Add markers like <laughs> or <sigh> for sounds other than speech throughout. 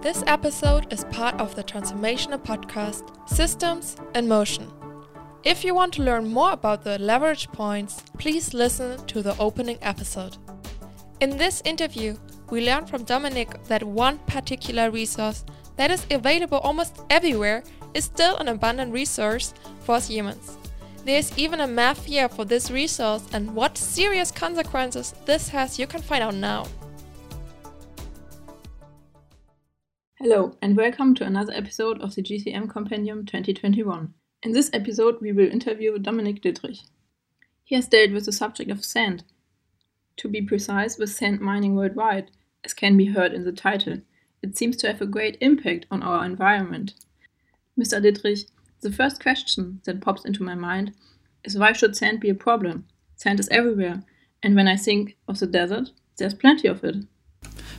This episode is part of the transformational podcast Systems in Motion. If you want to learn more about the leverage points, please listen to the opening episode. In this interview, we learn from Dominic that one particular resource that is available almost everywhere is still an abundant resource for us humans. There's even a mafia for this resource, and what serious consequences this has, you can find out now. Hello, and welcome to another episode of the GCM Compendium 2021. In this episode, we will interview Dominic Dittrich. He has dealt with the subject of sand. To be precise, with sand mining worldwide, as can be heard in the title, it seems to have a great impact on our environment. Mr. Dittrich, the first question that pops into my mind is why should sand be a problem? Sand is everywhere, and when I think of the desert, there's plenty of it.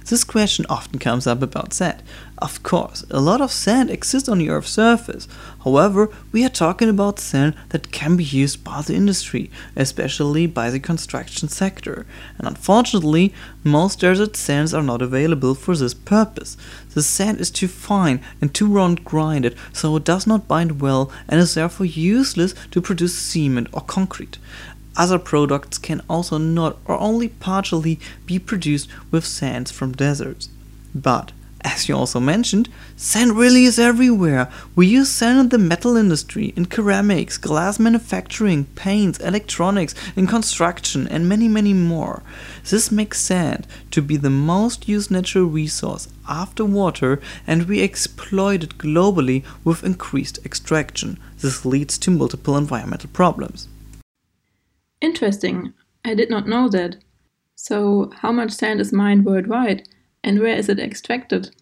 This question often comes up about sand. Of course, a lot of sand exists on the Earth's surface. However, we are talking about sand that can be used by the industry, especially by the construction sector. And unfortunately, most desert sands are not available for this purpose. The sand is too fine and too round grinded, so it does not bind well and is therefore useless to produce cement or concrete. Other products can also not or only partially be produced with sands from deserts. But, as you also mentioned, sand really is everywhere. We use sand in the metal industry, in ceramics, glass manufacturing, paints, electronics, in construction, and many, many more. This makes sand to be the most used natural resource after water, and we exploit it globally with increased extraction. This leads to multiple environmental problems. Interesting. I did not know that. So, how much sand is mined worldwide, and where is it extracted?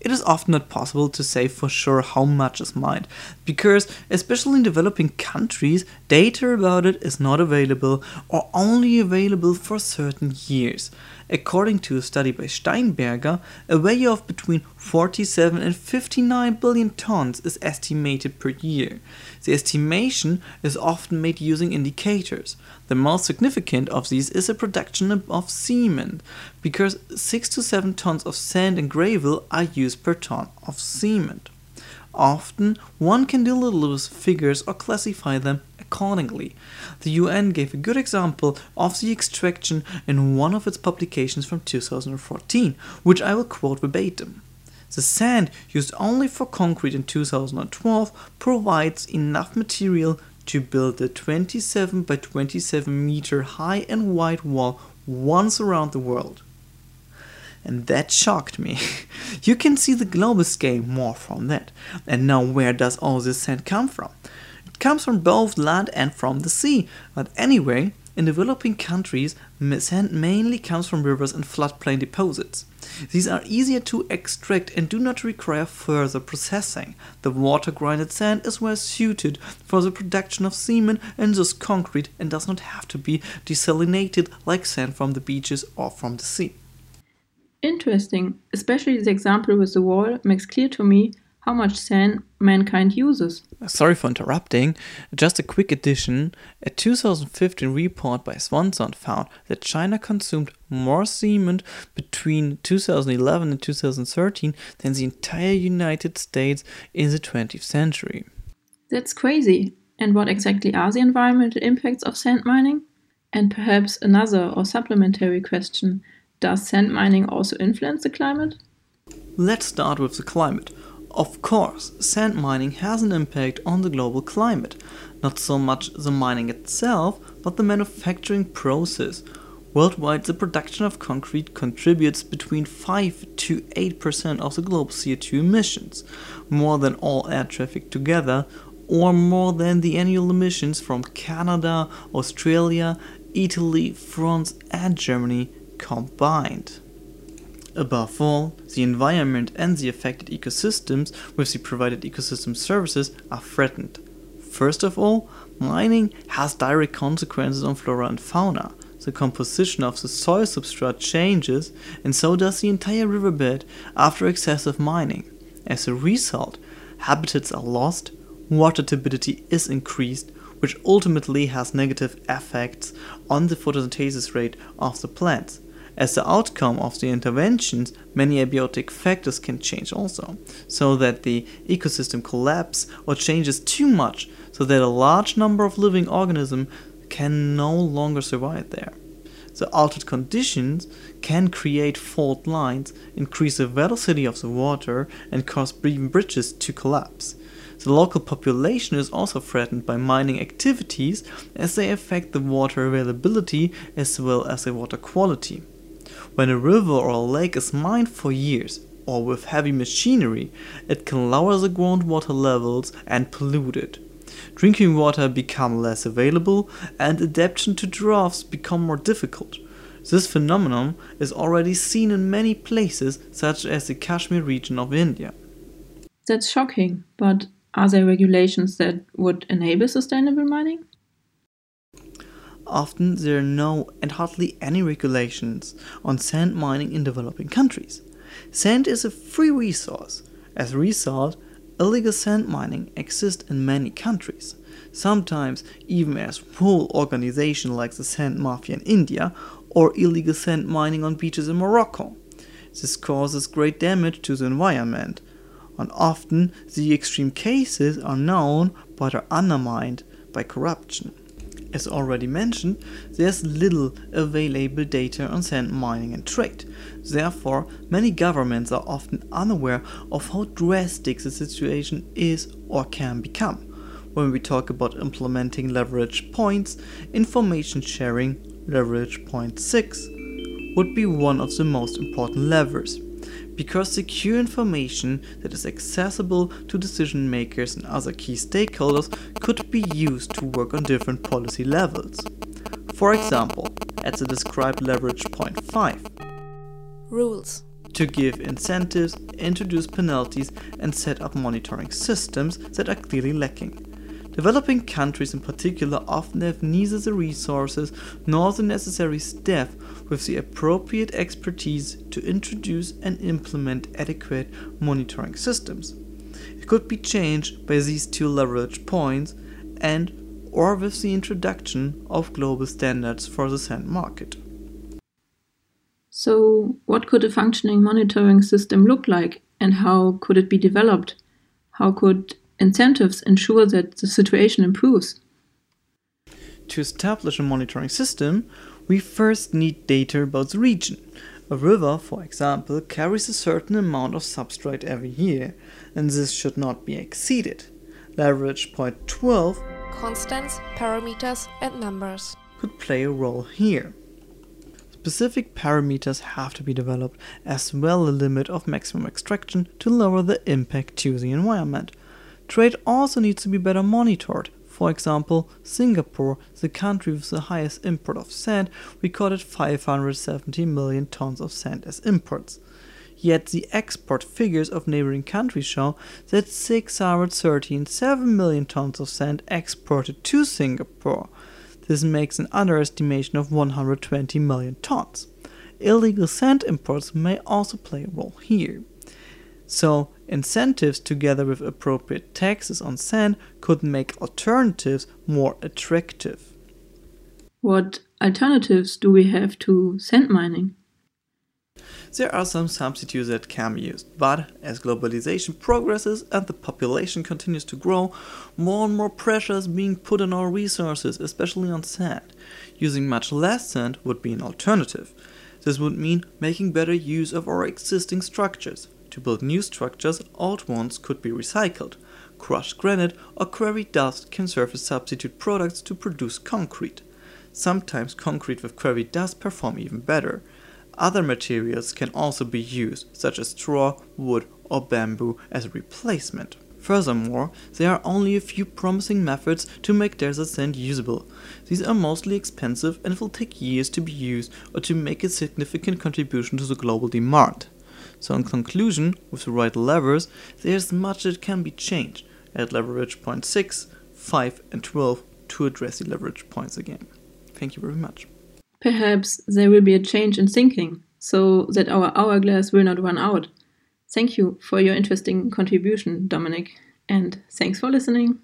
It is often not possible to say for sure how much is mined, because, especially in developing countries, data about it is not available or only available for certain years. According to a study by Steinberger, a value of between 47 and 59 billion tons is estimated per year. The estimation is often made using indicators. The most significant of these is the production of cement, because 6 to 7 tons of sand and gravel are used per ton of cement. Often, one can deal with figures or classify them accordingly. The UN gave a good example of the extraction in one of its publications from 2014, which I will quote verbatim. The sand used only for concrete in 2012 provides enough material to build a 27 by 27 meter high and wide wall once around the world. And that shocked me. <laughs> you can see the global scale more from that. And now, where does all this sand come from? It comes from both land and from the sea. But anyway, in developing countries, sand mainly comes from rivers and floodplain deposits. These are easier to extract and do not require further processing. The water grinded sand is well suited for the production of cement and thus concrete and does not have to be desalinated like sand from the beaches or from the sea. Interesting. Especially the example with the wall makes clear to me how much sand mankind uses. Sorry for interrupting. Just a quick addition. A 2015 report by Swanson found that China consumed more cement between 2011 and 2013 than the entire United States in the 20th century. That's crazy. And what exactly are the environmental impacts of sand mining? And perhaps another or supplementary question Does sand mining also influence the climate? Let's start with the climate. Of course, sand mining has an impact on the global climate. Not so much the mining itself, but the manufacturing process. Worldwide, the production of concrete contributes between 5 to 8% of the global CO2 emissions, more than all air traffic together, or more than the annual emissions from Canada, Australia, Italy, France, and Germany combined. Above all, the environment and the affected ecosystems with the provided ecosystem services are threatened. First of all, mining has direct consequences on flora and fauna. The composition of the soil substrate changes, and so does the entire riverbed after excessive mining. As a result, habitats are lost, water turbidity is increased, which ultimately has negative effects on the photosynthesis rate of the plants As the outcome of the interventions, many abiotic factors can change also, so that the ecosystem collapse or changes too much so that a large number of living organisms can no longer survive there. The altered conditions can create fault lines, increase the velocity of the water, and cause bridges to collapse. The local population is also threatened by mining activities as they affect the water availability as well as the water quality. When a river or a lake is mined for years, or with heavy machinery, it can lower the groundwater levels and pollute it. Drinking water become less available and adaptation to droughts become more difficult. This phenomenon is already seen in many places such as the Kashmir region of India. That's shocking, but are there regulations that would enable sustainable mining? Often there are no and hardly any regulations on sand mining in developing countries. Sand is a free resource. As a result, illegal sand mining exists in many countries, sometimes even as whole organizations like the Sand Mafia in India or illegal sand mining on beaches in Morocco. This causes great damage to the environment, and often the extreme cases are known but are undermined by corruption. As already mentioned, there's little available data on sand mining and trade. Therefore, many governments are often unaware of how drastic the situation is or can become. When we talk about implementing leverage points, information sharing, leverage point 6, would be one of the most important levers because secure information that is accessible to decision makers and other key stakeholders could be used to work on different policy levels. For example, at the described leverage point 5. Rules. To give incentives, introduce penalties, and set up monitoring systems that are clearly lacking. Developing countries in particular often have neither the resources nor the necessary staff with the appropriate expertise to introduce and implement adequate monitoring systems. It could be changed by these two leverage points and or with the introduction of global standards for the sand market. So, what could a functioning monitoring system look like and how could it be developed? How could incentives ensure that the situation improves? To establish a monitoring system, we first need data about the region. A river, for example, carries a certain amount of substrate every year, and this should not be exceeded. Leverage point 12 Constants, parameters, and numbers could play a role here. Specific parameters have to be developed, as well a limit of maximum extraction to lower the impact to the environment. Trade also needs to be better monitored, for example, Singapore, the country with the highest import of sand, recorded 570 million tons of sand as imports. Yet the export figures of neighboring countries show that 613.7 million tons of sand exported to Singapore. This makes an underestimation of 120 million tons. Illegal sand imports may also play a role here. So, incentives together with appropriate taxes on sand could make alternatives more attractive. What alternatives do we have to sand mining? There are some substitutes that can be used, but as globalization progresses and the population continues to grow, more and more pressure is being put on our resources, especially on sand. Using much less sand would be an alternative. This would mean making better use of our existing structures, to build new structures, old ones could be recycled. Crushed granite or quarry dust can serve as substitute products to produce concrete. Sometimes concrete with quarry dust perform even better. Other materials can also be used, such as straw, wood, or bamboo, as a replacement. Furthermore, there are only a few promising methods to make desert sand usable. These are mostly expensive and will take years to be used or to make a significant contribution to the global demand. So in conclusion, with the right levers, there's much that can be changed at leverage point 6, 5 and 12 to address the leverage points again. Thank you very much. Perhaps there will be a change in thinking so that our hourglass will not run out. Thank you for your interesting contribution, Dominic, and thanks for listening.